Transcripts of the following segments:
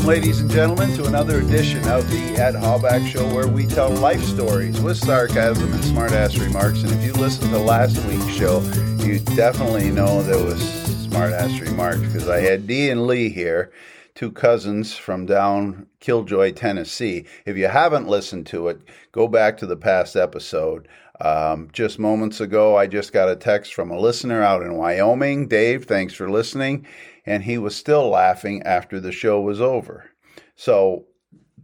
Welcome, ladies and gentlemen, to another edition of the Ed Hallback Show where we tell life stories with sarcasm and smartass remarks. And if you listened to last week's show, you definitely know there was smartass remarks because I had Dee and Lee here, two cousins from down Killjoy, Tennessee. If you haven't listened to it, go back to the past episode. Um, just moments ago, I just got a text from a listener out in Wyoming. Dave, thanks for listening. And he was still laughing after the show was over. So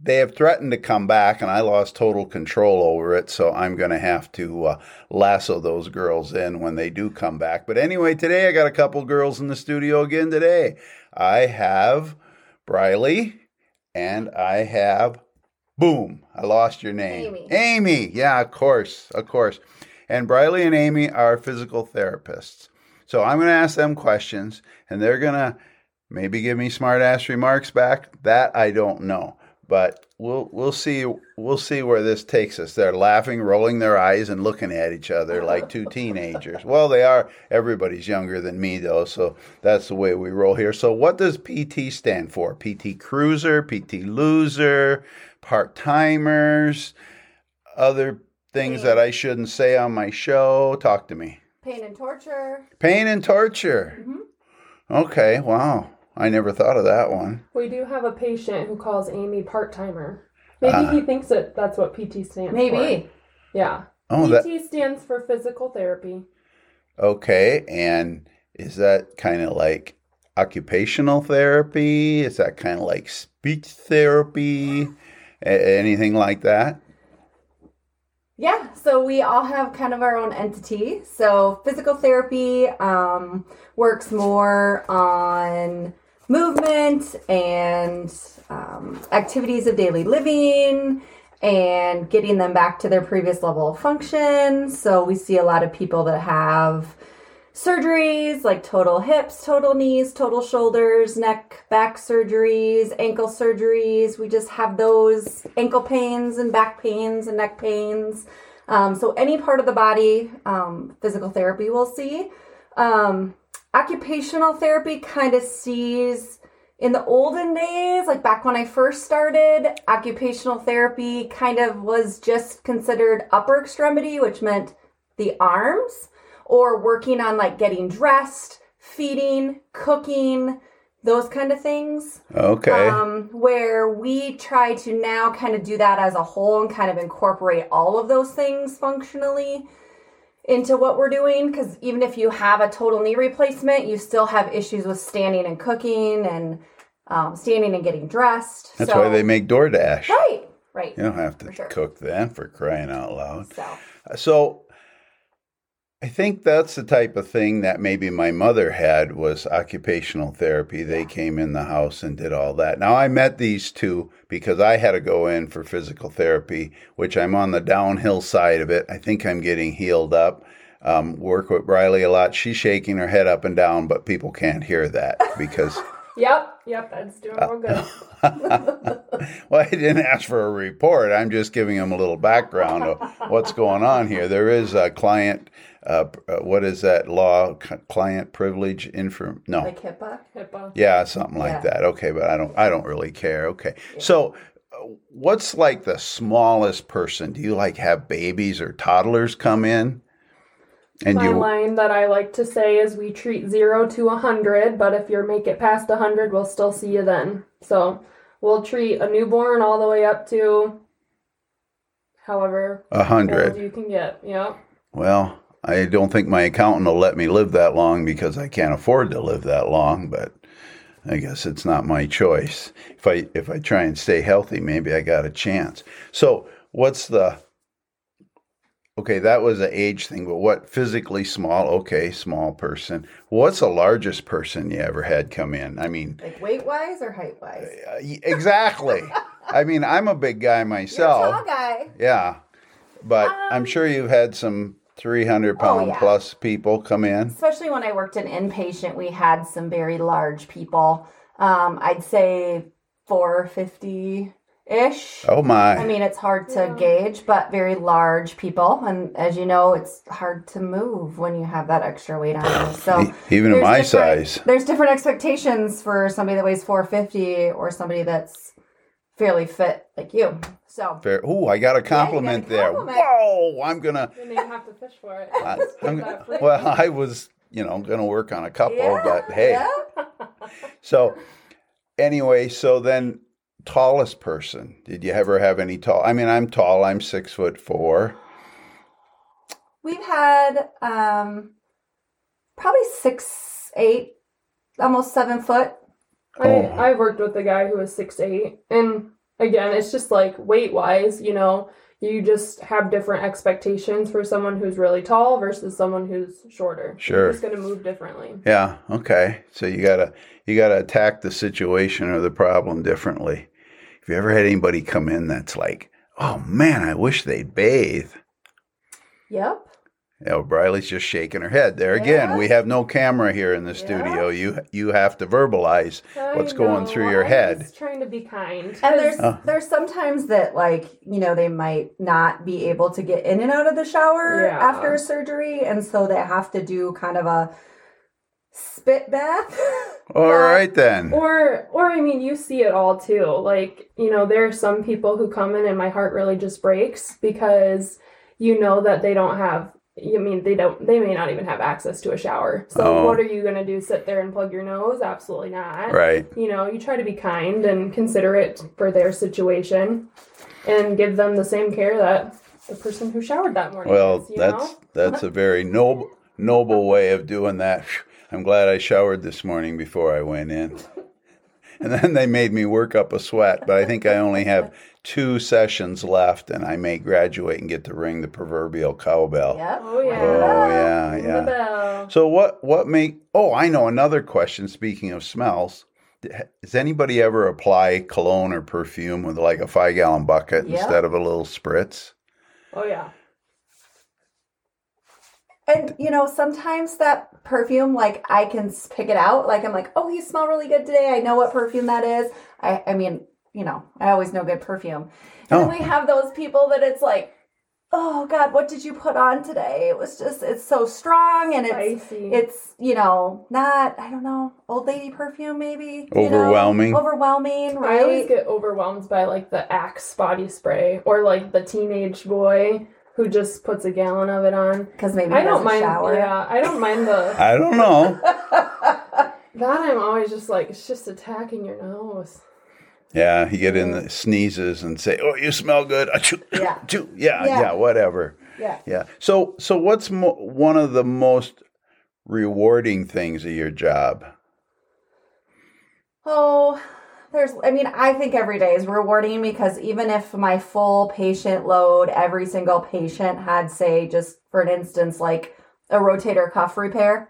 they have threatened to come back, and I lost total control over it. So I'm going to have to uh, lasso those girls in when they do come back. But anyway, today I got a couple girls in the studio again today. I have Briley and I have Boom. I lost your name. Amy. Amy. Yeah, of course. Of course. And Briley and Amy are physical therapists. So I'm going to ask them questions and they're going to maybe give me smart ass remarks back. That I don't know. But we'll we'll see we'll see where this takes us. They're laughing, rolling their eyes and looking at each other like two teenagers. Well, they are everybody's younger than me though, so that's the way we roll here. So what does PT stand for? PT cruiser, PT loser, part-timers, other things that I shouldn't say on my show. Talk to me. Pain and torture. Pain and torture. Mm-hmm. Okay, wow. I never thought of that one. We do have a patient who calls Amy part timer. Maybe he thinks that that's what PT stands for. Maybe. Yeah. Oh, that PT stands for physical therapy. okay. And is that kind of like occupational therapy? Is that kind of like speech therapy? A- anything like that? Yeah, so we all have kind of our own entity. So physical therapy um, works more on movement and um, activities of daily living and getting them back to their previous level of function. So we see a lot of people that have surgeries like total hips, total knees, total shoulders, neck, back surgeries, ankle surgeries. We just have those ankle pains and back pains and neck pains. Um, so, any part of the body, um, physical therapy will see. Um, occupational therapy kind of sees in the olden days, like back when I first started, occupational therapy kind of was just considered upper extremity, which meant the arms or working on like getting dressed, feeding, cooking, those kind of things. Okay. Um, where we try to now kind of do that as a whole and kind of incorporate all of those things functionally into what we're doing. Because even if you have a total knee replacement, you still have issues with standing and cooking and um, standing and getting dressed. That's So- why they make DoorDash. right, right. You don't have to sure. cook then for crying out loud. So So I think that's the type of thing that maybe my mother had was occupational therapy. They came in the house and did all that. Now I met these two because I had to go in for physical therapy, which I'm on the downhill side of it. I think I'm getting healed up. Um, work with Riley a lot. She's shaking her head up and down, but people can't hear that because Yep. Yep. That's doing real good. well, I didn't ask for a report. I'm just giving them a little background of what's going on here. There is a client. Uh, uh, what is that law? C- client privilege info? No. like HIPAA. HIPAA. yeah, something like Yeah. that. Okay, but I don't. I don't really care. Okay, so. uh, What's like the smallest person? Do you like have babies or toddlers come in? And My you line that I like to say is we treat zero to a hundred, but if you make it past a hundred, we'll still see you then. So we'll treat a newborn all the way up to however a old hundred. you can get. Yep. Well, I don't think my accountant will let me live that long because I can't afford to live that long, but I guess it's not my choice. If I if I try and stay healthy, maybe I got a chance. So, what's the Okay, that was an age thing, but what physically small? Okay, small person. What's the largest person you ever had come in? I mean, Like weight wise or height wise? uh, exactly. I mean, I'm a big guy You're a myself. tall guy. Yeah. But I'm Um, sure you've had some 300 pound yeah. plus people come in. Especially when I worked in inpatient, we had some very large people. Um, I'd say 450 ish. Oh my. I mean, it's hard to Yeah. gauge, but very large people. And as you know, it's hard to move when you have that extra weight on you. So even at there's my size. There's different expectations for somebody that weighs 450 or somebody that's fairly fit like you. So Fair. Ooh, I got a compliment a there. compliment. Whoa, I'm gonna. Then you have to fish for it. I, I'm, That free. well, I was, you know, gonna work on a couple, yeah, but hey. yeah. So, anyway, so then, tallest person. Did you ever have any tall? I mean, I'm tall. I'm six foot four. We've had um, probably six, eight, almost seven foot. I, Oh. I've worked with a guy who was six eight, and again, it's just like weight wise, you know, you just have different expectations for someone who's really tall versus someone who's shorter. Sure. You're gonna move differently. Yeah. Okay. So you gotta you gotta attack the situation or the problem differently. Have you ever had anybody come in that's like, "Oh man, I wish they'd bathe." Yep. You know, Briley's just shaking her head. There again, Yeah. we have no camera here in the Yeah. studio. You you have to verbalize what's I going through your I'm head. just trying to be kind. And there's Oh. there's sometimes that like you know they might not be able to get in and out of the shower Yeah. after a surgery, and so they have to do kind of a spit bath. All Yeah. right then. Or, or I mean, you see it all too. Like, you know, there are some people who come in and my heart really just breaks because you know that they don't have. I mean, they don't. They may not even have access to a shower. So, Oh. what are you gonna do? Sit there and plug your nose? Absolutely not. Right. You know, you try to be kind and considerate for their situation, and give them the same care that the person who showered that morning. Well, you that's know? that's a very noble noble way of doing that. I'm glad I showered this morning before I went in. And then they made me work up a sweat, but I think I only have two sessions left and I may graduate and get to ring the proverbial cowbell. yep. Oh yeah. Oh yeah, Ring the yeah. bell. So what what make Oh, I know another question speaking of smells. Does anybody ever apply cologne or perfume with like a 5-gallon bucket Yeah. instead of a little spritz? Oh yeah. And you know, sometimes that perfume, like I can s- pick it out. Like I'm like, oh, you smell really good today. I know what perfume that is. I, I mean, you know, I always know good perfume. And Oh. then we have those people that it's like, oh God, what did you put on today? It was just, it's so strong and it's, Spicy. it's you know not I don't know old lady perfume maybe you know? Overwhelming. overwhelming I always get overwhelmed by like the Axe body spray or like the teenage boy who just puts a gallon of it on. because maybe I don't doesn't mind. shower Yeah, I don't mind the I don't know. that. I'm always just like it's just attacking your nose. Yeah, you get in the sneezes and say, "Oh, you smell good." Achoo, Yeah. achoo. yeah, Yeah. yeah, whatever. yeah Yeah. So, so what's mo- one of the most rewarding things of your job? Oh, there's, I mean, I think every day is rewarding because even if my full patient load, every single patient had, say, just for an instance, like a rotator cuff repair,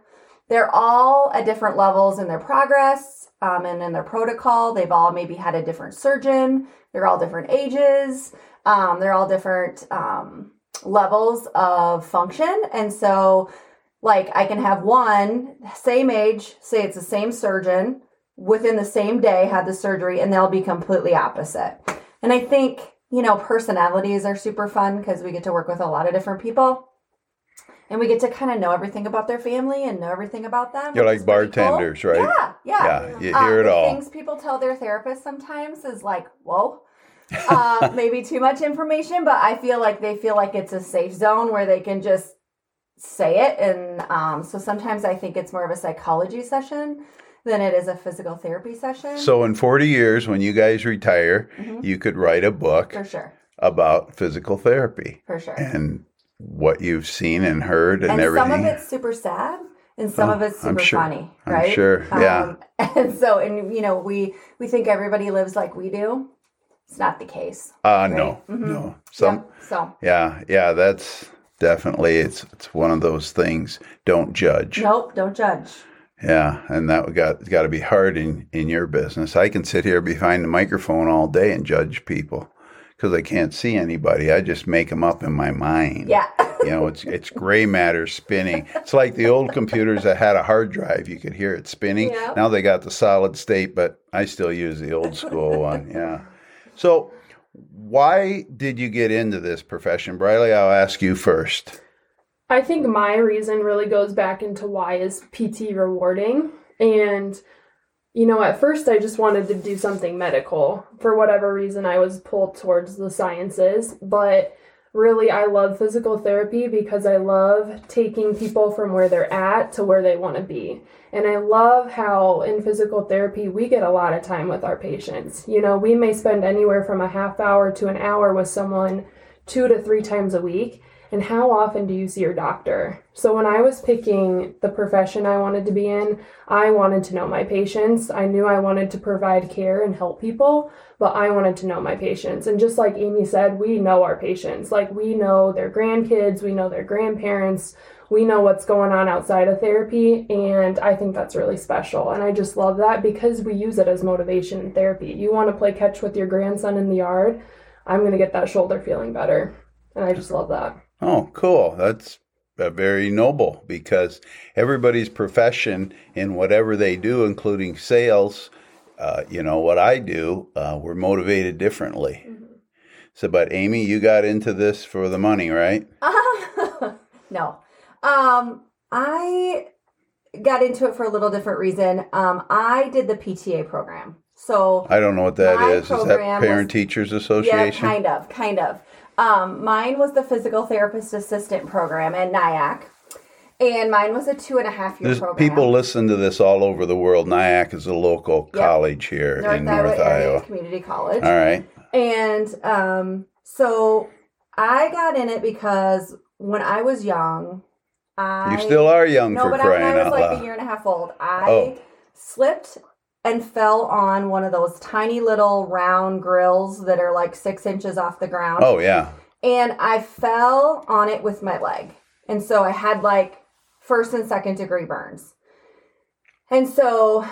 they're all at different levels in their progress um, and in their protocol. They've all maybe had a different surgeon, they're all different ages, um, they're all different um, levels of function. And so, like, I can have one, same age, say it's the same surgeon within the same day had the surgery and they'll be completely opposite. And I think, you know, personalities are super fun because we get to work with a lot of different people. And we get to kind of know everything about their family and know everything about them. You're like pretty cool. bartenders, right? Yeah, yeah. Yeah, you Um, hear it all. Things people tell their therapist sometimes is like, whoa. uh, maybe too much information, but I feel like they feel like it's a safe zone where they can just say it. And um, so sometimes I think it's more of a psychology session than it is a physical therapy session. So, in 40 years, when you guys retire, Mhm. you could write a book for sure, about physical therapy for sure. and what you've seen and heard and, and everything. some of it's super sad and some Oh, of it's super sure. funny I'm right sure, yeah. um, and so and you know we we think everybody lives like we do it's not the case uh, no, Mhm. no. Some, Yep, so yeah, yeah, that's definitely, it's, it's one of those things. Don't judge. nope don't judge Yeah, and that got got to be hard in in your business. I can sit here behind the microphone all day and judge people because I can't see anybody. I just make them up in my mind. yeah You know, it's it's gray matter spinning. It's like the old computers that had a hard drive. You could hear it spinning. Yeah. Now they got the solid state, but I still use the old school one. Yeah. So, why did you get into this profession? Briley, I'll ask you first. I think my reason really goes back into why is PT rewarding. And, you know, at first I just wanted to do something medical. For whatever reason, I was pulled towards the sciences. But really, I love physical therapy because I love taking people from where they're at to where they want to be. And I love how in physical therapy, we get a lot of time with our patients. You know, we may spend anywhere from a half hour to an hour with someone two to three times a week and how often do you see your doctor? So, when I was picking the profession I wanted to be in, I wanted to know my patients. I knew I wanted to provide care and help people, but I wanted to know my patients. And just like Amy said, we know our patients. Like, we know their grandkids, we know their grandparents, we know what's going on outside of therapy. And I think that's really special. And I just love that because we use it as motivation in therapy. You want to play catch with your grandson in the yard, I'm going to get that shoulder feeling better. And I just love that. Oh, cool. That's uh, very noble because everybody's profession in whatever they do, including sales, uh, you know, what I do, uh, we're motivated differently. Mm-hmm. So, but Amy, you got into this for the money, right? no. Um, I got into it for a little different reason. Um, I did the PTA program. So I don't know what that is. Is that Parent was, Teachers Association? Yeah, kind of, kind of. Um, mine was the physical therapist assistant program at NIACC. And mine was a two and a half year There's program. People listen to this all over the world. NIACC is a local yep. college here North in Iowa North Iowa. Community College. All right. And um, so I got in it because when I was young, I. You still are young no, for crying out loud. I was like a year and a half old. I oh. slipped and fell on one of those tiny little round grills that are like six inches off the ground. Oh, yeah. And I fell on it with my leg. And so I had like first and second degree burns. And so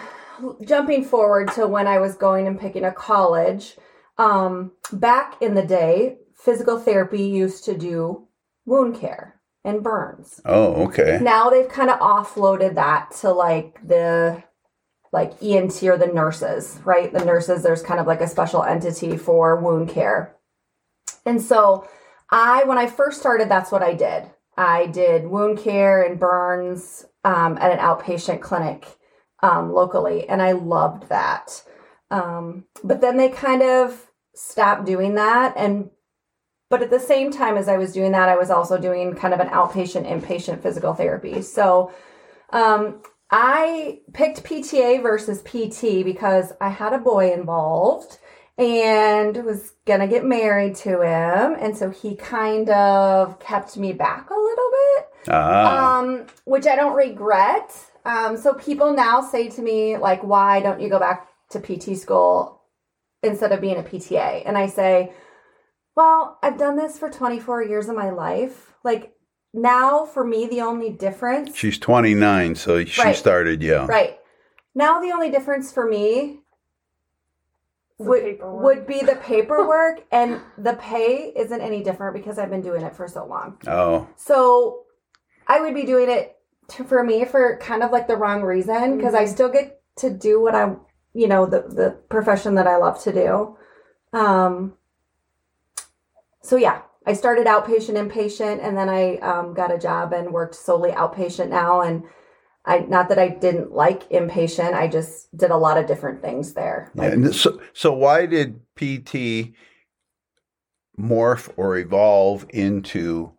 jumping forward to when I was going and picking a college, um, back in the day, physical therapy used to do wound care and burns. Oh, okay. Now they've kind of offloaded that to like the like ENT or the nurses, right? The nurses, there's kind of like a special entity for wound care. And so I, when I first started, that's what I did. I did wound care and burns um, at an outpatient clinic um, locally, and I loved that. Um, but then they kind of stopped doing that. And, but at the same time as I was doing that, I was also doing kind of an outpatient, inpatient physical therapy. So, um, I picked PTA versus PT because I had a boy involved and was gonna get married to him, and so he kind of kept me back a little bit, ah. um, which I don't regret. Um, so people now say to me like, "Why don't you go back to PT school instead of being a PTA?" And I say, "Well, I've done this for 24 years of my life. Like, now for me the only difference she's 29 so she right, started young. Right. Now the only difference for me would, would be the paperwork and the pay isn't any different because i've been doing it for so long. Oh. So i would be doing it to, for me for kind of like the wrong reason because mm-hmm. i still get to do what i you know the the profession that i love to do. Um so yeah I started outpatient, inpatient, and then I um, got a job and worked solely outpatient now. And I not that I didn't like inpatient, I just did a lot of different things there. Yeah, and so so why did PT morph or evolve into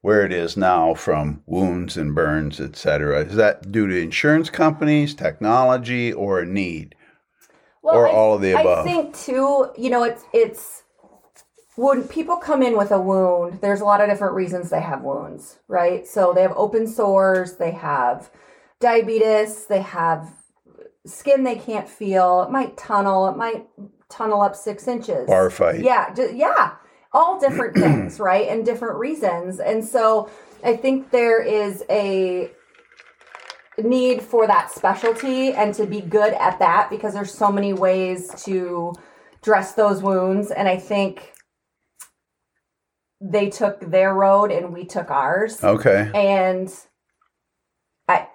where it is now from wounds and burns, et cetera? Is that due to insurance companies, technology, or a need? Well, or I, all of the above? I think too, you know, it's it's when people come in with a wound, there's a lot of different reasons they have wounds, right? So they have open sores, they have diabetes, they have skin they can't feel. It might tunnel, it might tunnel up six inches. Bar fight. Yeah, yeah, all different things, right? And different reasons. And so I think there is a need for that specialty and to be good at that because there's so many ways to dress those wounds. And I think they took their road and we took ours. Okay. And I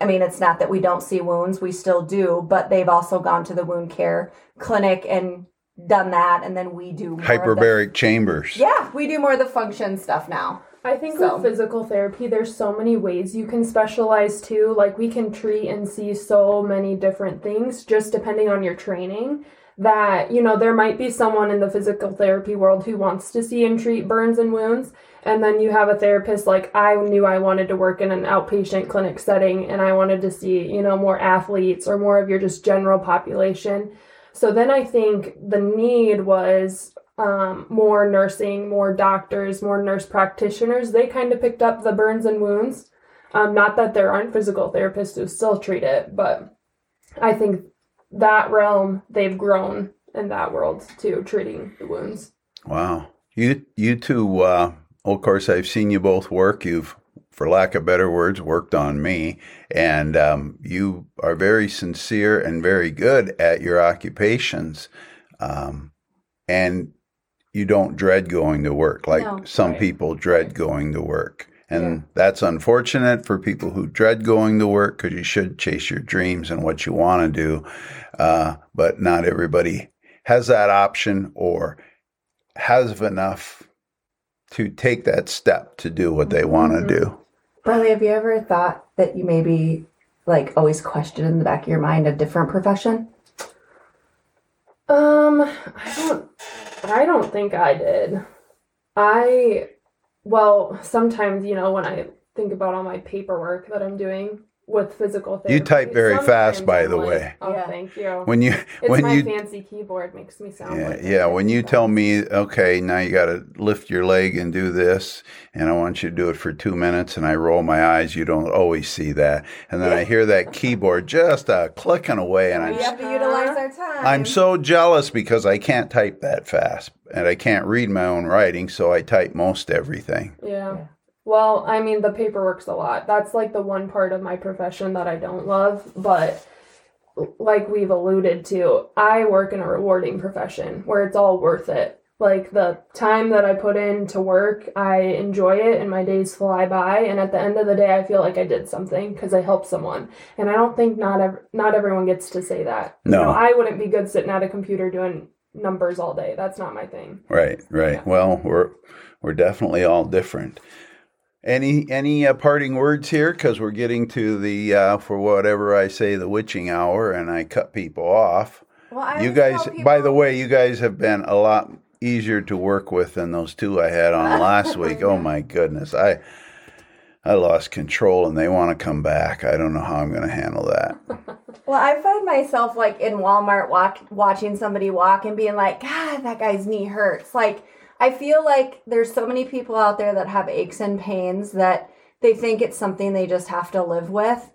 I mean it's not that we don't see wounds, we still do, but they've also gone to the wound care clinic and done that, and then we do more of the- Hyperbaric chambers. yeah, we do more of the function stuff now. I think So- with physical therapy, there's so many ways you can specialize too. Like we can treat and see so many different things just depending on your training. That, you know, there might be someone in the physical therapy world who wants to see and treat burns and wounds. And then you have a therapist like, I knew I wanted to work in an outpatient clinic setting and I wanted to see, you know, more athletes or more of your just general population. So then I think the need was um, more nursing, more doctors, more nurse practitioners. They kind of picked up the burns and wounds. Um, not that there aren't physical therapists who still treat it, but I think that realm they've grown in that world too, treating the wounds. Wow. You you two uh of course I've seen you both work. You've for lack of better words worked on me and um, you are very sincere and very good at your occupations. Um, and you don't dread going to work like No. some Right. people dread going to work. And that's unfortunate for people who dread going to work because you should chase your dreams and what you want to do. Uh, but not everybody has that option or has enough to take that step to do what they want to do. Bradley, have you ever thought that you maybe like always question in the back of your mind a different profession? Um, I don't I don't think I did. I well, sometimes, you know, when I think about all my paperwork that I'm doing with physical therapy. You type very fast, by I'm the like, way. Oh, Yeah. thank you. When you it's when my you fancy keyboard makes me sound yeah, like yeah, when you tell me, okay, now you got to lift your leg and do this, and I want you to do it for two minutes, and I roll my eyes, you don't always see that. And then I hear that keyboard just uh, clicking away, and I'm, We have to utilize our time. I'm so jealous because I can't type that fast, and I can't read my own writing, so I type most everything. Yeah. Yeah. Well, I mean, the paperwork's a lot. That's like the one part of my profession that I don't love. But like we've alluded to, I work in a rewarding profession where it's all worth it. Like the time that I put in to work, I enjoy it and my days fly by. And at the end of the day, I feel like I did something because I helped someone. And I don't think not ev- not everyone gets to say that. No. You know, I wouldn't be good sitting at a computer doing numbers all day. That's not my thing. Right, right. Well, we're we're definitely all different. Any any uh, parting words here? Because we're getting to the uh, for whatever I say the witching hour, and I cut people off. well, I You guys, tell by the way, you guys have been a lot easier to work with than those two I had on last week. Oh my goodness, I I lost control, and they want to come back. I don't know how I'm going to handle that. Well, I find myself like in Walmart walk, watching somebody walk and being like, God, that guy's knee hurts. Like, I feel like there's so many people out there that have aches and pains that they think it's something they just have to live with.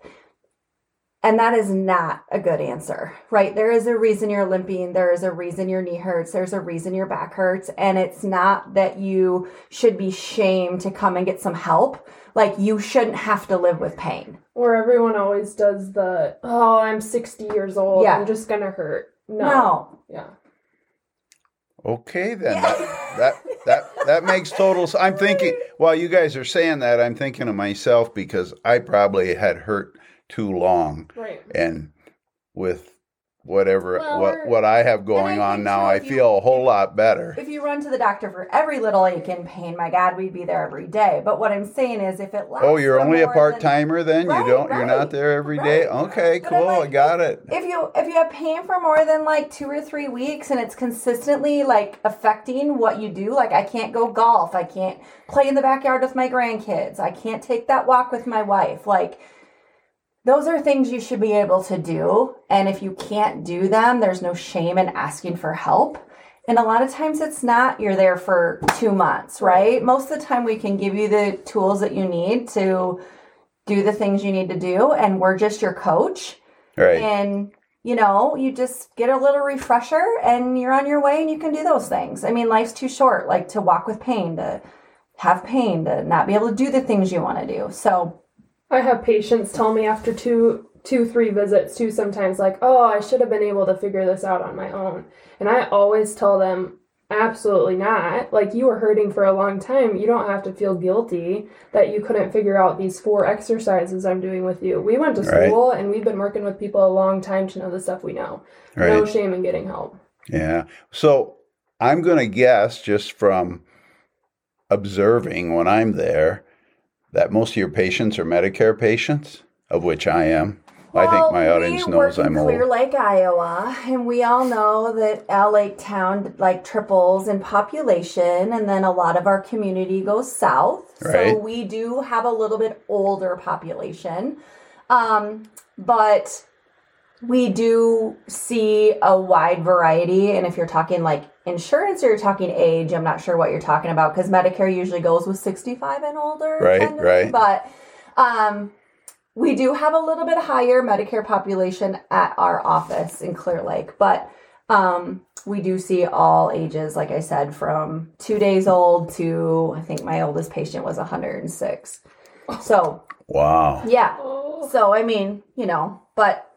And that is not a good answer, right? There is a reason you're limping. There is a reason your knee hurts. There's a reason your back hurts. And it's not that you should be shamed to come and get some help. Like, you shouldn't have to live with pain. Or everyone always does the, oh, I'm 60 years old. Yeah. I'm just going to hurt. No. no. Yeah. Okay, then that, that that that makes total. s- I'm thinking while you guys are saying that, I'm thinking of myself because I probably had hurt too long, Right. and with whatever Well, what what I have going I on now, I you- feel a whole lot better. If you run to the doctor for every little ache and pain, my God, we'd be there every day. But what I'm saying is, if it lasts Oh, you're only a part timer, then? Right, you don't. You're not there every day. right. Okay, But cool. I got it. If you if you have pain for more than like two or three weeks and it's consistently like affecting what you do, like I can't go golf, I can't play in the backyard with my grandkids, I can't take that walk with my wife, like those are things you should be able to do. And if you can't do them, there's no shame in asking for help. And a lot of times it's not you're there for two months, right? Most of the time we can give you the tools that you need to do the things you need to do. And we're just your coach. Right. And you know, you just get a little refresher and you're on your way and you can do those things. I mean, life's too short, like to walk with pain, to have pain, to not be able to do the things you want to do. So, I have patients tell me after two, two, three visits, too, sometimes like, oh, I should have been able to figure this out on my own. And I always tell them, absolutely not. Like, you were hurting for a long time. You don't have to feel guilty that you couldn't figure out these four exercises I'm doing with you. We went to Right. school and we've been working with people a long time to know the stuff we know. No shame in getting help. Yeah. So I'm going to guess just from observing when I'm there that most of your patients are Medicare patients, of which I am. I think my audience we knows work I'm in Clear old. Lake, Iowa, and we all know that L Lake Town like triples in population, and then a lot of our community goes south. So we do have a little bit older population, um, but we do see a wide variety. And if you're talking like insurance or you're talking age, I'm not sure what you're talking about because Medicare usually goes with 65 and older. Right, tend to be, right. But um, we do have a little bit higher Medicare population at our office in Clear Lake, but um, we do see all ages, like I said, from two days old to I think my oldest patient was 106. So, Wow. yeah. Oh. So, I mean, you know, but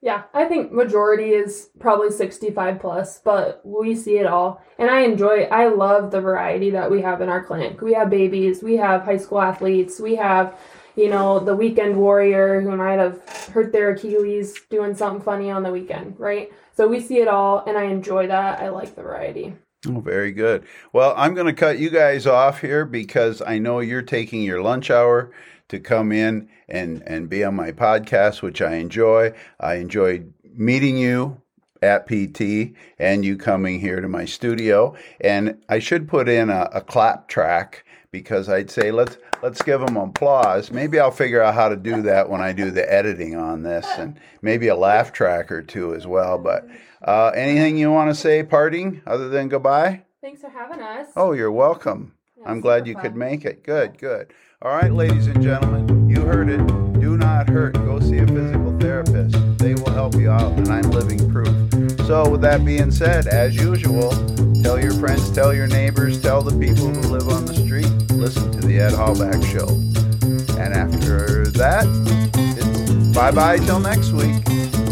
Yeah, I think majority is probably 65 plus, but we see it all. And I enjoy I love the variety that we have in our clinic. We have babies, we have high school athletes, we have, you know, the weekend warrior who might have hurt their Achilles doing something funny on the weekend, right? So we see it all and I enjoy that. I like the variety. Oh, very good. Well, I'm going to cut you guys off here because I know you're taking your lunch hour to come in and, and be on my podcast, which I enjoy. I enjoyed meeting you at PT and you coming here to my studio. And I should put in a, a clap track because I'd say let's let's give them applause. Maybe I'll figure out how to do that when I do the editing on this, and maybe a laugh track or two as well. But uh, anything you want to say, parting, other than goodbye? Thanks for having us. Oh, you're welcome. I'm glad you fun. could make it. Good, good. All right, ladies and gentlemen, you heard it. Do not hurt. Go see a physical therapist. They will help you out, and I'm living proof. So, with that being said, as usual, tell your friends, tell your neighbors, tell the people who live on the street, listen to the Ed Hallback Show. And after that, it's bye bye till next week.